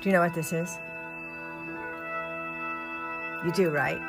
Do you know what this is? You do, right?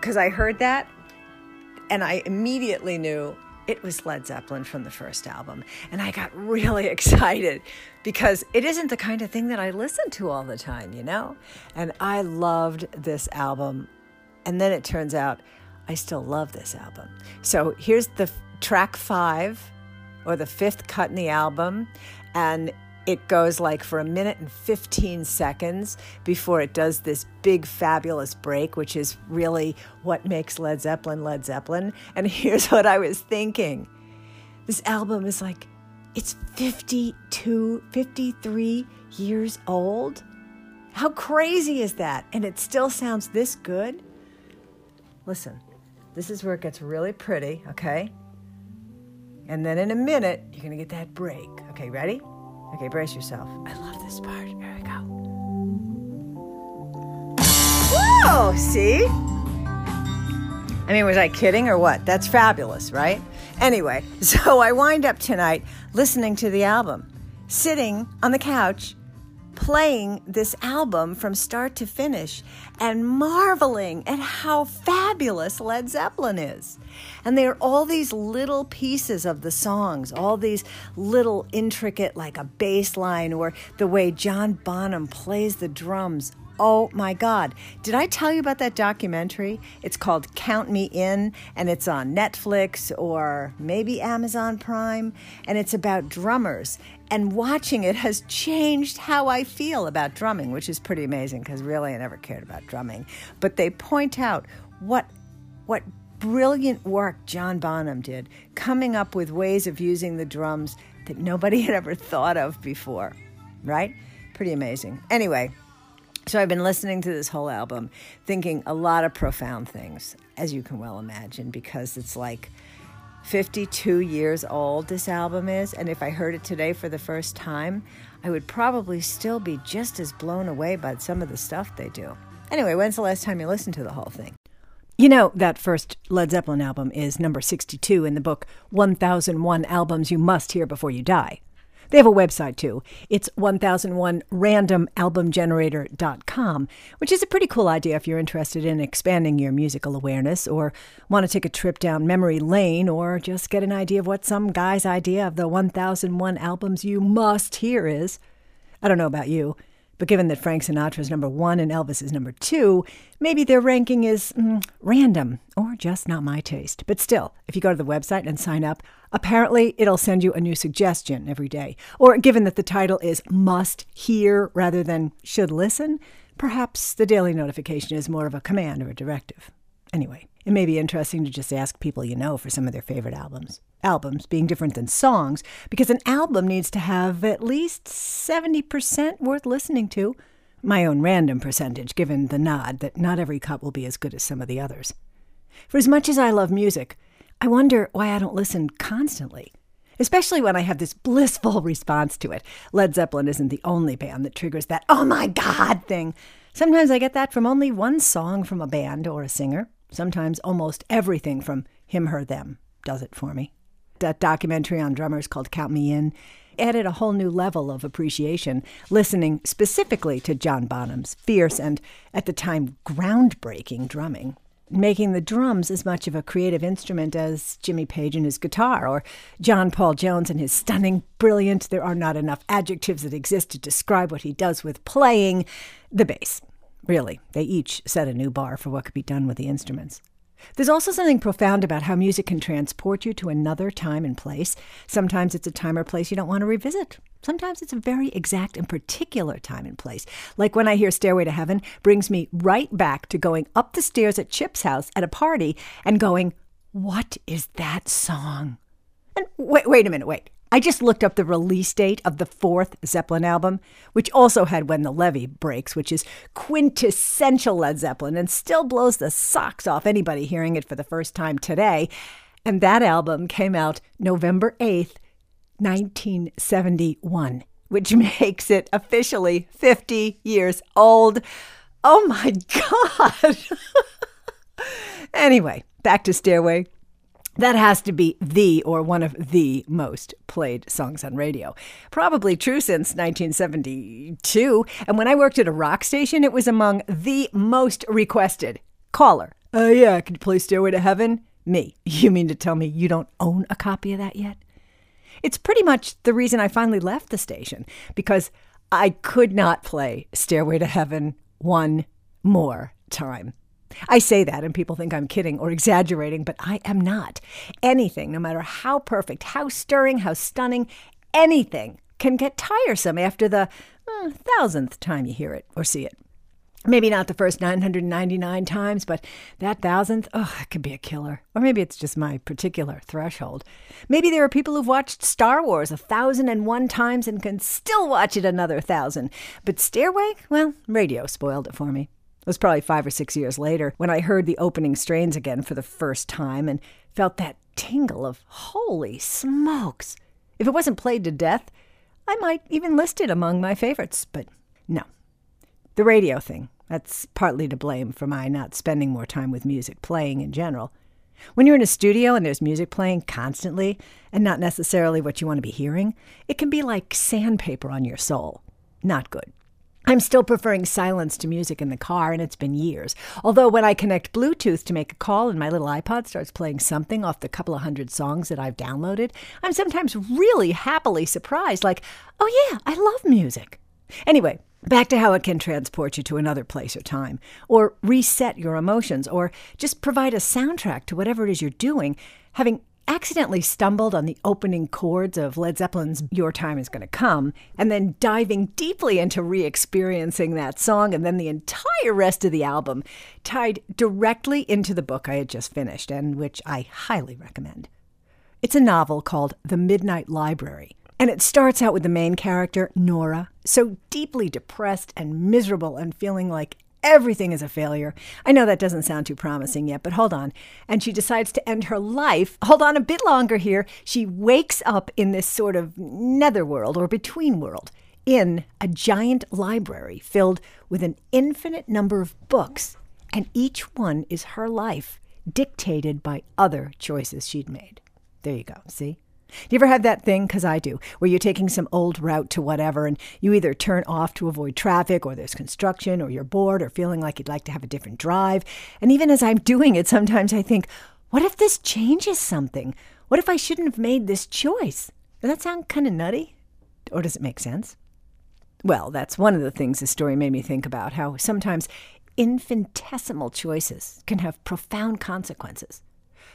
Because I heard that and I immediately knew it was Led Zeppelin from the first album. And I got really excited because it isn't the kind of thing that I listen to all the time, you know? And I loved this album. And then it turns out I still love this album. So here's the f- track five, or the fifth cut in the album. And it goes like for a minute and 15 seconds before it does this big fabulous break which is really what makes led zeppelin led zeppelin. And here's what i was thinking. This album is like it's 52 53 years old? How crazy is that? And it still sounds this good? Listen this is where it gets really pretty okay? And then in a minute you're to get that break. Okay ready Okay, brace yourself. I love this part. Here we go. Whoa, see? I mean, was I kidding or what? That's fabulous, right? Anyway, so I wind up tonight listening to the album, sitting on the couch playing this album from start to finish and marveling at how fabulous Led Zeppelin is. And there are all these little pieces of the songs, all these little intricate, like a bass line or the way John Bonham plays the drums. Oh my God. Did I tell you about that documentary? It's called Count Me In, and it's on Netflix or maybe Amazon Prime, and it's about drummers. And watching it has changed how I feel about drumming, which is pretty amazing because really I never cared about drumming. But they point out what, what brilliant work John Bonham did, coming up with ways of using the drums that nobody had ever thought of before, right? Pretty amazing. Anyway, so I've been listening to this whole album, thinking a lot of profound things, as you can well imagine, because it's like 52 years old, this album is. And if I heard it today for the first time, I would probably still be just as blown away by some of the stuff they do. Anyway, when's the last time you listened to the whole thing? You know, that first Led Zeppelin album is number 62 in the book 1001 Albums You Must Hear Before You Die. They have a website too. It's 1001randomalbumgenerator.com, which is a pretty cool idea if you're interested in expanding your musical awareness or want to take a trip down memory lane or just get an idea of what some guy's idea of the 1001 albums you must hear is. I don't know about you, but given that Frank Sinatra is number one and Elvis is number two, maybe their ranking is mm, random or just not my taste. But still, if you go to the website and sign up, apparently it'll send you a new suggestion every day. Or given that the title is must hear rather than should listen, perhaps the daily notification is more of a command or a directive. Anyway, it may be interesting to just ask people you know for some of their favorite albums. Albums being different than songs, because an album needs to have at least 70% worth listening to. My own random percentage, given the nod that not every cut will be as good as some of the others. For as much as I love music, I wonder why I don't listen constantly, especially when I have this blissful response to it. Led Zeppelin isn't the only band that triggers that, oh my God thing. Sometimes I get that from only one song from a band or a singer. Sometimes almost everything from him, her, them does it for me. That documentary on drummers called Count Me In added a whole new level of appreciation, listening specifically to John Bonham's fierce and, at the time, groundbreaking drumming making the drums as much of a creative instrument as Jimmy Page and his guitar, or John Paul Jones and his stunning, brilliant, there are not enough adjectives that exist to describe what he does with playing the bass. Really, they each set a new bar for what could be done with the instruments. There's also something profound about how music can transport you to another time and place. Sometimes it's a time or place you don't want to revisit. Sometimes it's a very exact and particular time and place. Like when I hear Stairway to Heaven brings me right back to going up the stairs at Chip's house at a party and going, "What is that song?" And wait, wait a minute, wait. I just looked up the release date of the fourth Zeppelin album, which also had When the Levee Breaks, which is quintessential Led Zeppelin and still blows the socks off anybody hearing it for the first time today. And that album came out November 8th, 1971, which makes it officially 50 years old. Oh my God. anyway, back to Stairway That has to be the or one of the most played songs on radio. Probably true since 1972. And when I worked at a rock station, it was among the most requested. Caller. Oh, uh, yeah, could you play Stairway to Heaven? Me. You mean to tell me you don't own a copy of that yet? It's pretty much the reason I finally left the station because I could not play Stairway to Heaven one more time. I say that and people think I'm kidding or exaggerating, but I am not. Anything, no matter how perfect, how stirring, how stunning, anything can get tiresome after the uh, thousandth time you hear it or see it. Maybe not the first 999 times, but that thousandth, oh, it could be a killer. Or maybe it's just my particular threshold. Maybe there are people who've watched Star Wars a thousand and one times and can still watch it another thousand. But Stairway, well, radio spoiled it for me. It was probably five or six years later when I heard the opening strains again for the first time and felt that tingle of holy smokes. If it wasn't played to death, I might even list it among my favorites, but no. The radio thing, that's partly to blame for my not spending more time with music playing in general. When you're in a studio and there's music playing constantly and not necessarily what you want to be hearing, it can be like sandpaper on your soul. Not good. I'm still preferring silence to music in the car, and it's been years. Although, when I connect Bluetooth to make a call and my little iPod starts playing something off the couple of hundred songs that I've downloaded, I'm sometimes really happily surprised, like, oh yeah, I love music. Anyway, back to how it can transport you to another place or time, or reset your emotions, or just provide a soundtrack to whatever it is you're doing. Having accidentally stumbled on the opening chords of Led Zeppelin's Your Time Is Gonna Come, and then diving deeply into re experiencing that song and then the entire rest of the album, tied directly into the book I had just finished, and which I highly recommend. It's a novel called The Midnight Library. And it starts out with the main character, Nora, so deeply depressed and miserable and feeling like Everything is a failure. I know that doesn't sound too promising yet, but hold on. And she decides to end her life. Hold on a bit longer here. She wakes up in this sort of netherworld or between world in a giant library filled with an infinite number of books, and each one is her life dictated by other choices she'd made. There you go. See? Do you ever have that thing, because I do, where you're taking some old route to whatever and you either turn off to avoid traffic or there's construction or you're bored or feeling like you'd like to have a different drive? And even as I'm doing it, sometimes I think, what if this changes something? What if I shouldn't have made this choice? Does that sound kind of nutty? Or does it make sense? Well, that's one of the things this story made me think about how sometimes infinitesimal choices can have profound consequences.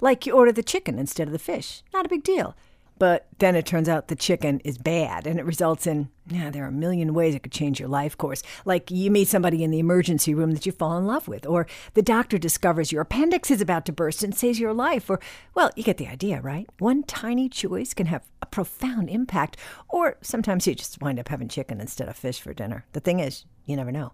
Like you order the chicken instead of the fish. Not a big deal. But then it turns out the chicken is bad and it results in, yeah, there are a million ways it could change your life course. Like you meet somebody in the emergency room that you fall in love with, or the doctor discovers your appendix is about to burst and saves your life, or, well, you get the idea, right? One tiny choice can have a profound impact, or sometimes you just wind up having chicken instead of fish for dinner. The thing is, you never know.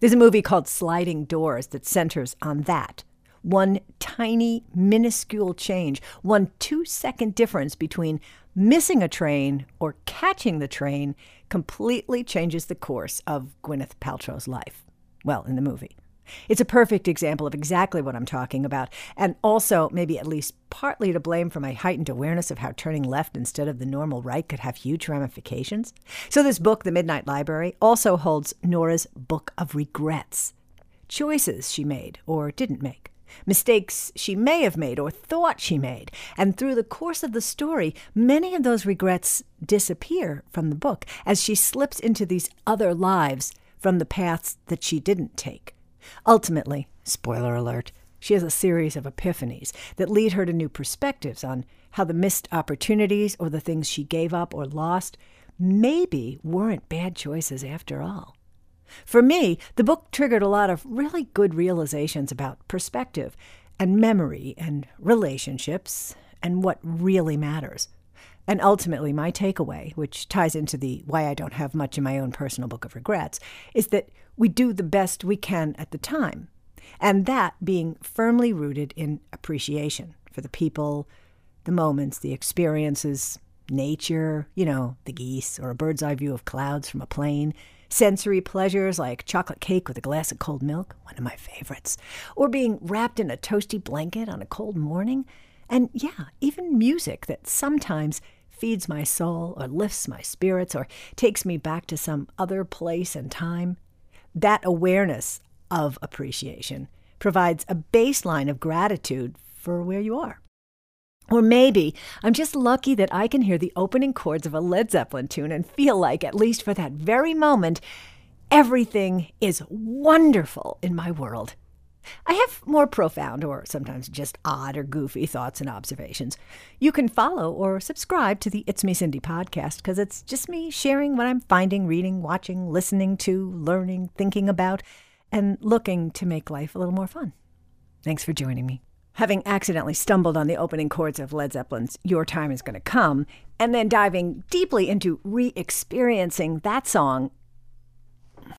There's a movie called Sliding Doors that centers on that one tiny, minuscule change, one two second difference between missing a train or catching the train completely changes the course of Gwyneth Paltrow's life. Well, in the movie. It's a perfect example of exactly what I'm talking about, and also maybe at least partly to blame for my heightened awareness of how turning left instead of the normal right could have huge ramifications. So, this book, The Midnight Library, also holds Nora's Book of Regrets choices she made or didn't make mistakes she may have made or thought she made. And through the course of the story, many of those regrets disappear from the book as she slips into these other lives from the paths that she didn't take. Ultimately, spoiler alert, she has a series of epiphanies that lead her to new perspectives on how the missed opportunities or the things she gave up or lost maybe weren't bad choices after all. For me, the book triggered a lot of really good realizations about perspective and memory and relationships and what really matters. And ultimately, my takeaway, which ties into the why I don't have much in my own personal book of regrets, is that we do the best we can at the time. And that being firmly rooted in appreciation for the people, the moments, the experiences, nature, you know, the geese, or a bird's eye view of clouds from a plane, Sensory pleasures like chocolate cake with a glass of cold milk, one of my favorites, or being wrapped in a toasty blanket on a cold morning, And yeah, even music that sometimes feeds my soul or lifts my spirits or takes me back to some other place and time. That awareness of appreciation provides a baseline of gratitude for where you are. Or maybe I'm just lucky that I can hear the opening chords of a Led Zeppelin tune and feel like, at least for that very moment, everything is wonderful in my world. I have more profound or sometimes just odd or goofy thoughts and observations. You can follow or subscribe to the It's Me Cindy podcast because it's just me sharing what I'm finding, reading, watching, listening to, learning, thinking about, and looking to make life a little more fun. Thanks for joining me having accidentally stumbled on the opening chords of Led Zeppelin's Your Time Is Gonna Come, and then diving deeply into re experiencing that song